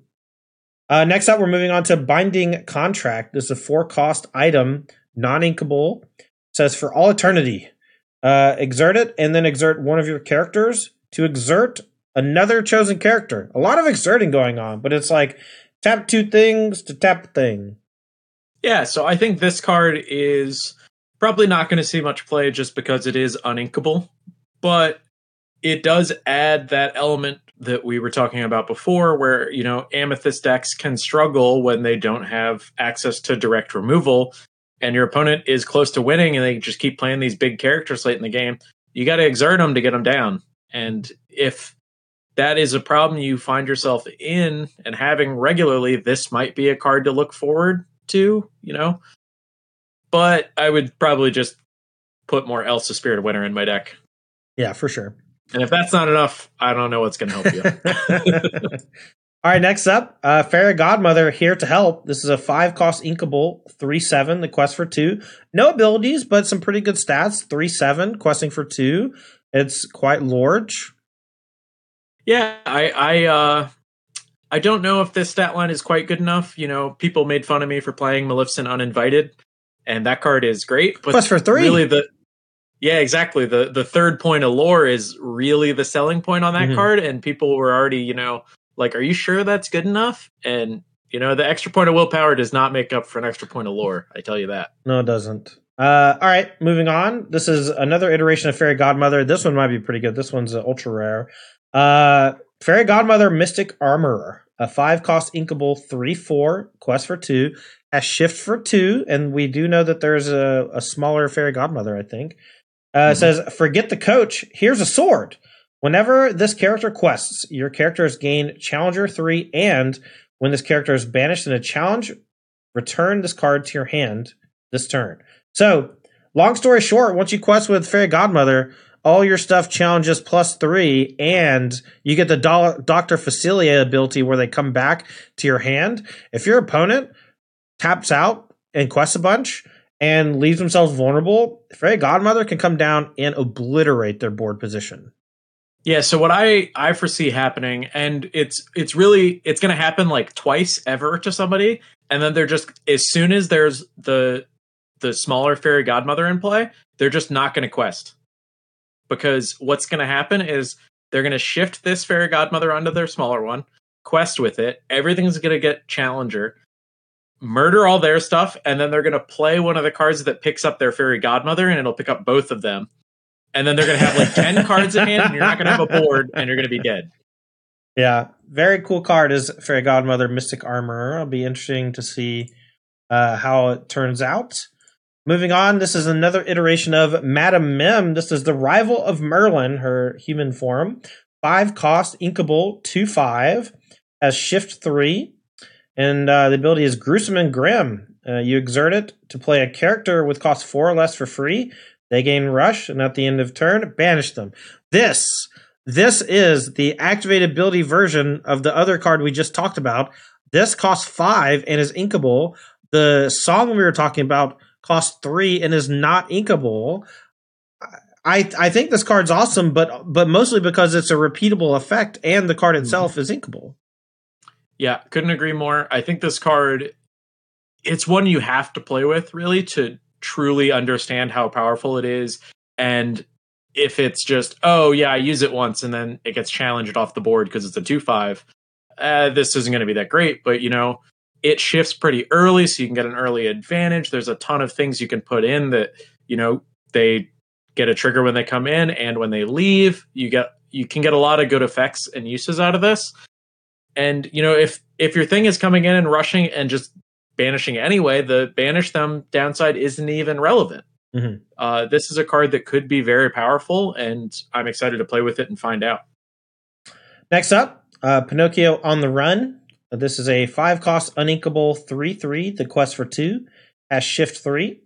Speaker 1: Uh, next up, we're moving on to Binding Contract. This is a four cost item, non inkable. Says for all eternity, uh, exert it and then exert one of your characters. To exert another chosen character. A lot of exerting going on, but it's like tap two things to tap thing.
Speaker 2: Yeah, so I think this card is probably not going to see much play just because it is uninkable, but it does add that element that we were talking about before where, you know, amethyst decks can struggle when they don't have access to direct removal and your opponent is close to winning and they just keep playing these big characters late in the game. You got to exert them to get them down. And if that is a problem you find yourself in and having regularly, this might be a card to look forward to, you know. But I would probably just put more Elsa Spirit of Winter in my deck.
Speaker 1: Yeah, for sure.
Speaker 2: And if that's not enough, I don't know what's going to help
Speaker 1: you. All right, next up, uh, Fairy Godmother here to help. This is a five cost inkable, 3 7, the quest for two. No abilities, but some pretty good stats. 3 7, questing for two. It's quite large.
Speaker 2: Yeah, I, I, uh, I don't know if this stat line is quite good enough. You know, people made fun of me for playing Maleficent Uninvited, and that card is great.
Speaker 1: But Quest for three.
Speaker 2: Really, the yeah, exactly. The the third point of lore is really the selling point on that mm-hmm. card, and people were already, you know, like, are you sure that's good enough? And you know, the extra point of willpower does not make up for an extra point of lore. I tell you that.
Speaker 1: No, it doesn't. Uh, all right, moving on. This is another iteration of Fairy Godmother. This one might be pretty good. This one's uh, ultra rare. Uh, Fairy Godmother Mystic Armorer, a five cost inkable, three four quest for two, has shift for two, and we do know that there's a, a smaller Fairy Godmother. I think. Uh, mm-hmm. Says, forget the coach. Here's a sword. Whenever this character quests, your character has gained Challenger three, and when this character is banished in a challenge, return this card to your hand this turn. So, long story short, once you quest with Fairy Godmother, all your stuff challenges plus three, and you get the Do- Doctor Facilier ability where they come back to your hand. If your opponent taps out and quests a bunch and leaves themselves vulnerable, Fairy Godmother can come down and obliterate their board position.
Speaker 2: Yeah, so what I I foresee happening, and it's it's really it's going to happen like twice ever to somebody, and then they're just as soon as there's the the smaller fairy godmother in play, they're just not going to quest because what's going to happen is they're going to shift this fairy godmother onto their smaller one, quest with it. Everything's going to get challenger, murder all their stuff, and then they're going to play one of the cards that picks up their fairy godmother, and it'll pick up both of them. And then they're going to have like 10 cards in hand, and you're not going to have a board, and you're going to be dead.
Speaker 1: Yeah, very cool card is Fairy Godmother Mystic Armor. It'll be interesting to see uh, how it turns out. Moving on, this is another iteration of Madame Mim. This is the rival of Merlin, her human form. Five cost, inkable, two five, has shift three, and uh, the ability is gruesome and grim. Uh, you exert it to play a character with cost four or less for free. They gain rush, and at the end of turn, banish them. This, this is the activated ability version of the other card we just talked about. This costs five and is inkable. The song we were talking about costs three and is not inkable. I I think this card's awesome, but but mostly because it's a repeatable effect and the card itself mm-hmm. is inkable.
Speaker 2: Yeah, couldn't agree more. I think this card it's one you have to play with really to truly understand how powerful it is and if it's just oh yeah i use it once and then it gets challenged off the board because it's a 2-5 uh, this isn't going to be that great but you know it shifts pretty early so you can get an early advantage. There's a ton of things you can put in that you know they get a trigger when they come in and when they leave you get you can get a lot of good effects and uses out of this. And you know if if your thing is coming in and rushing and just banishing anyway the banish them downside isn't even relevant. Mm-hmm. uh, this is a card that could be very powerful and i'm excited to play with it and find out.
Speaker 1: Next up uh, pinocchio on the run this is a five cost uninkable 3 3. The quest for two has shift 3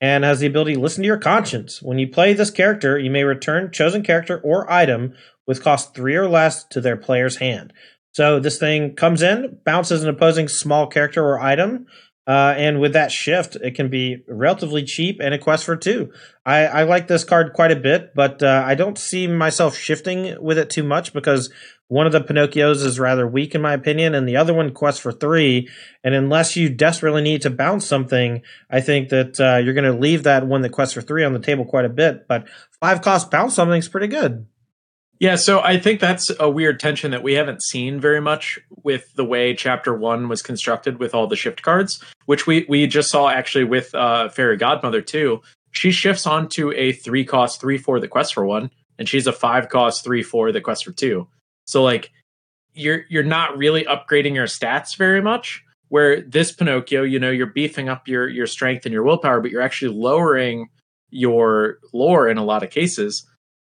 Speaker 1: and has the ability to listen to your conscience. When you play this character, you may return chosen character or item with cost 3 or less to their player's hand. So this thing comes in, bounces an opposing small character or item, uh, and with that shift, it can be relatively cheap and a quest for two. I, I like this card quite a bit, but uh, I don't see myself shifting with it too much because one of the Pinocchios is rather weak in my opinion, and the other one quests for three. And unless you desperately need to bounce something, I think that uh, you're going to leave that one that quests for three on the table quite a bit. But five cost bounce something is pretty good.
Speaker 2: Yeah, so I think that's a weird tension that we haven't seen very much with the way Chapter One was constructed with all the shift cards, which we we just saw actually with uh, Fairy Godmother too. She shifts onto a three cost three four the quest for one, and she's a five cost three four the quest for two. So like you're you're not really upgrading your stats very much. Where this Pinocchio, you know, you're beefing up your your strength and your willpower, but you're actually lowering your lore in a lot of cases.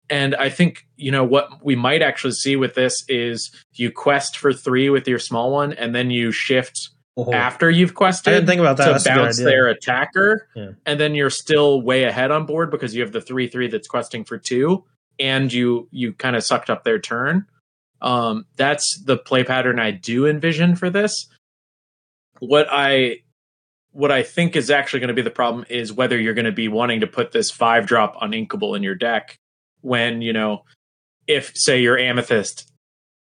Speaker 2: And I think, you know, what we might actually see with this is you quest for three with your small one, and then you shift oh. after you've quested.
Speaker 1: I didn't think about that.
Speaker 2: To
Speaker 1: That's
Speaker 2: bounce their attacker, yeah. and then you're still way ahead on board because you have the three three that's questing for two, and you you kind of sucked up their turn. Um, that's the play pattern I do envision for this. What I what I think is actually going to be the problem is whether you're going to be wanting to put this five drop uninkable in your deck when, you know, if say you're amethyst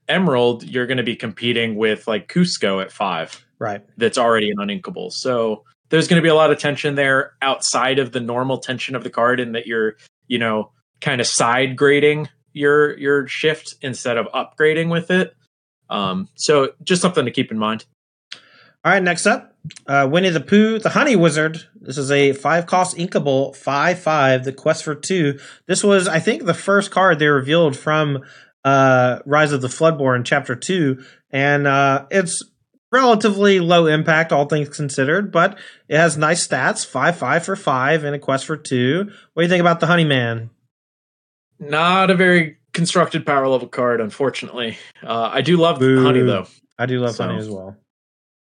Speaker 2: emerald, you're going to be competing with like Kuzco at five.
Speaker 1: Right.
Speaker 2: That's already an uninkable. So there's going to be a lot of tension there outside of the normal tension of the card in that you're, you know, kind of side grading your your shift instead of upgrading with it. Um, so just something to keep in mind.
Speaker 1: All right, next up, uh, Winnie the Pooh, the Honey Wizard. This is a five cost inkable, five five. The quest for two. This was, I think, the first card they revealed from uh, Rise of the Floodborn, Chapter Two, and uh, it's relatively low impact, all things considered, but it has nice stats, five five for five, and a quest for two. What do you think about the Honey Man?
Speaker 2: Not a very constructed power level card, unfortunately. Uh, I do love Pooh. Honey though.
Speaker 1: I do love so. Honey as well.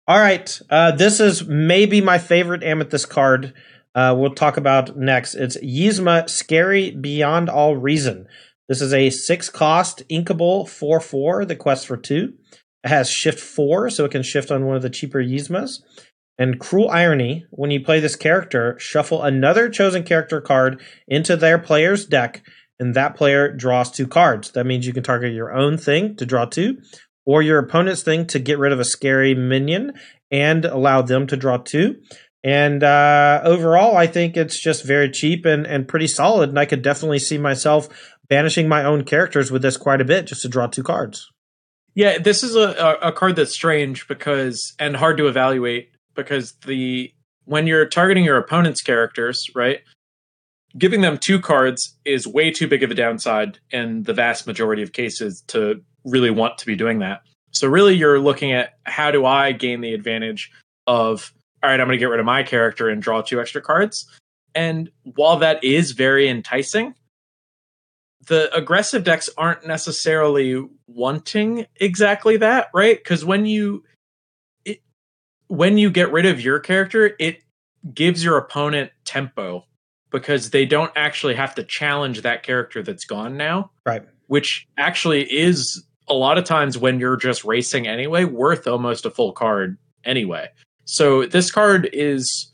Speaker 1: All right. Uh, this is maybe my favorite Amethyst card. Uh, we'll talk about next. It's Yzma Scary Beyond All Reason. This is a six cost inkable 4 4, the quest for two. It has shift four, so it can shift on one of the cheaper Yzmas. And cruel irony when you play this character, shuffle another chosen character card into their player's deck, and that player draws two cards. That means you can target your own thing to draw two, or your opponent's thing to get rid of a scary minion and allow them to draw two. And uh, overall, I think it's just very cheap and, and pretty solid. And I could definitely see myself banishing my own characters with this quite a bit just to draw two cards.
Speaker 2: Yeah, this is a, a card that's strange because and hard to evaluate because the when you're targeting your opponent's characters, right? Giving them two cards is way too big of a downside in the vast majority of cases to really want to be doing that. So really you're looking at how do I gain the advantage of all right, I'm going to get rid of my character and draw two extra cards. And while that is very enticing, the aggressive decks aren't necessarily wanting exactly that, right? Cuz when you when you get rid of your character, it gives your opponent tempo because they don't actually have to challenge that character that's gone now.
Speaker 1: Right.
Speaker 2: Which actually is a lot of times when you're just racing anyway, worth almost a full card anyway. So this card is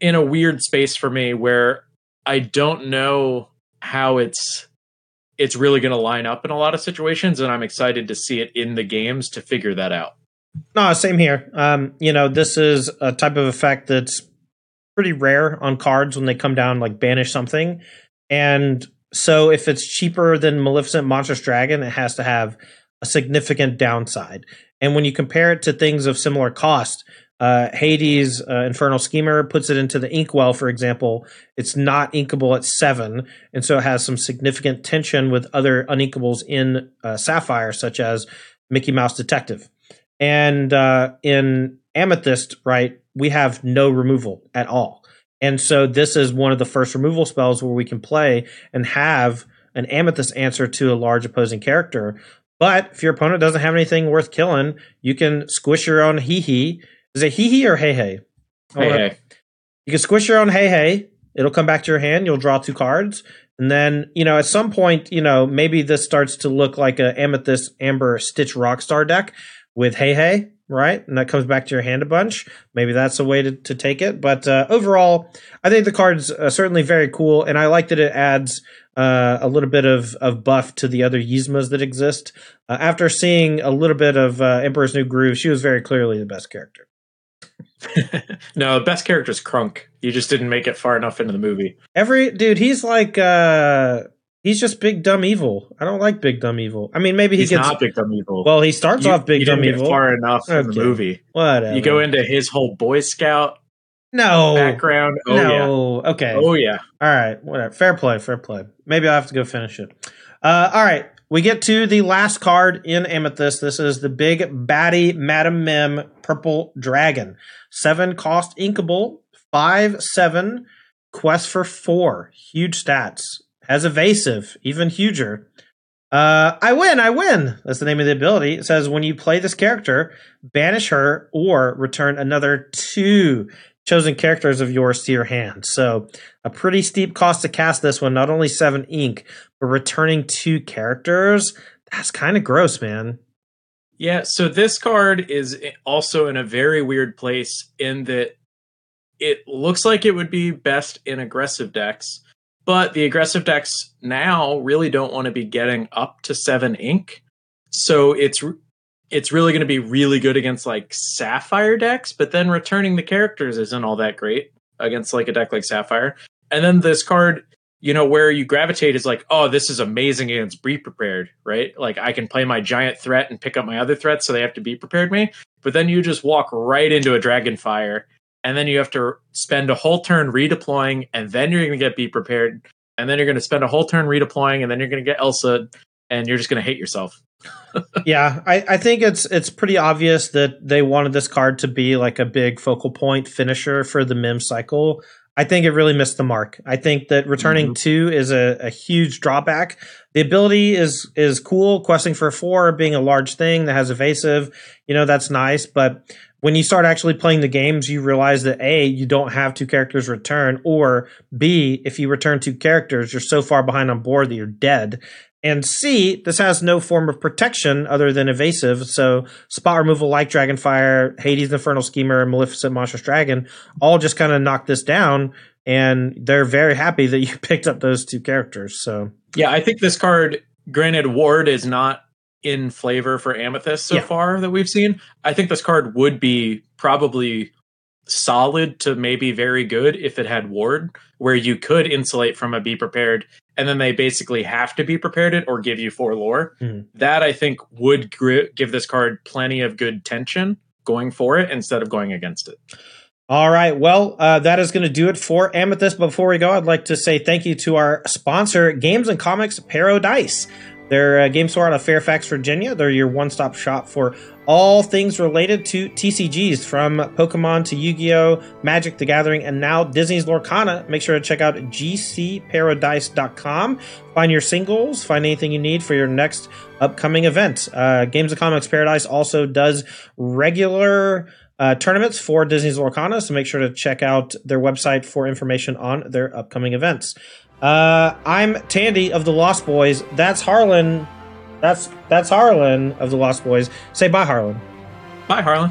Speaker 2: in a weird space for me where I don't know how it's it's really going to line up in a lot of situations and I'm excited to see it in the games to figure that out.
Speaker 1: No, same here. Um, you know, this is a type of effect that's pretty rare on cards when they come down like banish something and so if it's cheaper than Maleficent Monstrous Dragon, it has to have a significant downside. And when you compare it to things of similar cost, uh, Hades uh, Infernal Schemer puts it into the Inkwell, for example. It's not inkable at seven, and so it has some significant tension with other uninkables in uh, Sapphire, such as Mickey Mouse Detective. And uh, in Amethyst, right, we have no removal at all. And so this is one of the first removal spells where we can play and have an amethyst answer to a large opposing character. But if your opponent doesn't have anything worth killing, you can squish your own hee hee. Is it hee hee or hey hey?
Speaker 2: Hey hey.
Speaker 1: You can squish your own HeiHei. It'll come back to your hand. You'll draw two cards. And then, you know, at some point, you know, maybe this starts to look like a Amethyst Amber Stitch Rockstar deck with HeiHei right? And that comes back to your hand a bunch. Maybe that's a way to, to take it. But uh, overall, I think the card's uh, certainly very cool, and I like that it adds uh, a little bit of, of buff to the other Yzmas that exist. Uh, after seeing a little bit of uh, Emperor's New Groove, she was very clearly the best character.
Speaker 2: no, best character is Kronk. You just didn't make it far enough into the movie.
Speaker 1: Every dude, he's like uh He's just big dumb evil. I don't like big dumb evil. I mean, maybe he
Speaker 2: He's
Speaker 1: gets.
Speaker 2: not big dumb evil.
Speaker 1: well, he starts
Speaker 2: you,
Speaker 1: off big dumb
Speaker 2: didn't get
Speaker 1: evil.
Speaker 2: far enough in the movie.
Speaker 1: Whatever.
Speaker 2: You go into his whole Boy Scout
Speaker 1: no
Speaker 2: background. Oh yeah.
Speaker 1: Okay.
Speaker 2: Oh yeah.
Speaker 1: All right, whatever. Fair play, fair play. Maybe I'll have to go finish it. Uh, all right, we get to the last card in Amethyst. This is the big baddie Madam Mim Purple Dragon. Seven cost inkable, five, seven, quest for four. Huge stats. Has evasive, even huger. Uh, I win, I win. That's the name of the ability. It says when you play this character, banish her or return another two chosen characters of yours to your hand. So a pretty steep cost to cast this one. Not only seven ink, but returning two characters. That's kind of gross, man.
Speaker 2: Yeah, so this card is also in a very weird place in that it looks like it would be best in aggressive decks, but the aggressive decks now really don't want to be getting up to 7 ink. So it's it's really going to be really good against like sapphire decks, but then returning the characters isn't all that great against like a deck like sapphire. And then this card you know where you gravitate is like oh this is amazing against be prepared right like i can play my giant threat and pick up my other threats so they have to be prepared me but then you just walk right into a dragon fire and then you have to spend a whole turn redeploying and then you're going to get be prepared and then you're going to spend a whole turn redeploying and then you're going to get elsa and you're just going to hate yourself
Speaker 1: yeah, I, I think it's it's pretty obvious that they wanted this card to be like a big focal point finisher for the Mim cycle. I think it really missed the mark. I think that returning
Speaker 2: Mhm.
Speaker 1: two is a, a huge drawback. The ability is is cool. Questing for four being a large thing that has evasive, you know, that's nice. But when you start actually playing the games, you realize that A, you don't have two characters return, or B, if you return two characters, you're so far behind on board that you're dead. And C, this has no form of protection other than evasive. So spot removal like Dragonfire, Hades Infernal Schemer, and Maleficent Monstrous Dragon all just kind of knock this down. And they're very happy that you picked up those two characters. So
Speaker 2: yeah i think this card granted ward is not in flavor for amethyst so
Speaker 1: Yeah.
Speaker 2: far that we've seen i think this card would be probably solid to maybe very good if it had ward where you could insulate from a be prepared and then they basically have to be prepared it or give you four lore
Speaker 1: Mhm.
Speaker 2: that i think would gri- give this card plenty of good tension going for it instead of going against it
Speaker 1: All right. Well, uh, that is going to do it for Amethyst. Before we go, I'd like to say thank you to our sponsor, Games and Comics Pair O' Dice. They're a game store out of Fairfax, Virginia. They're your one stop shop for all things related to TCGs, from Pokemon to Yu Gi Oh!, Magic the Gathering, and now Disney's Lorcana. Make sure to check out gcpairodice.com. Find your singles, find anything you need for your next upcoming event. Uh, Games of Comics Pair O' Dice also does regular uh, tournaments for Disney's Lorcana, so make sure to check out their website for information on their upcoming events. Uh, I'm Tandy of the Lost Boys. That's Harlan. That's that's Harlan of the Lost Boys. Say bye, Harlan.
Speaker 2: bye harlan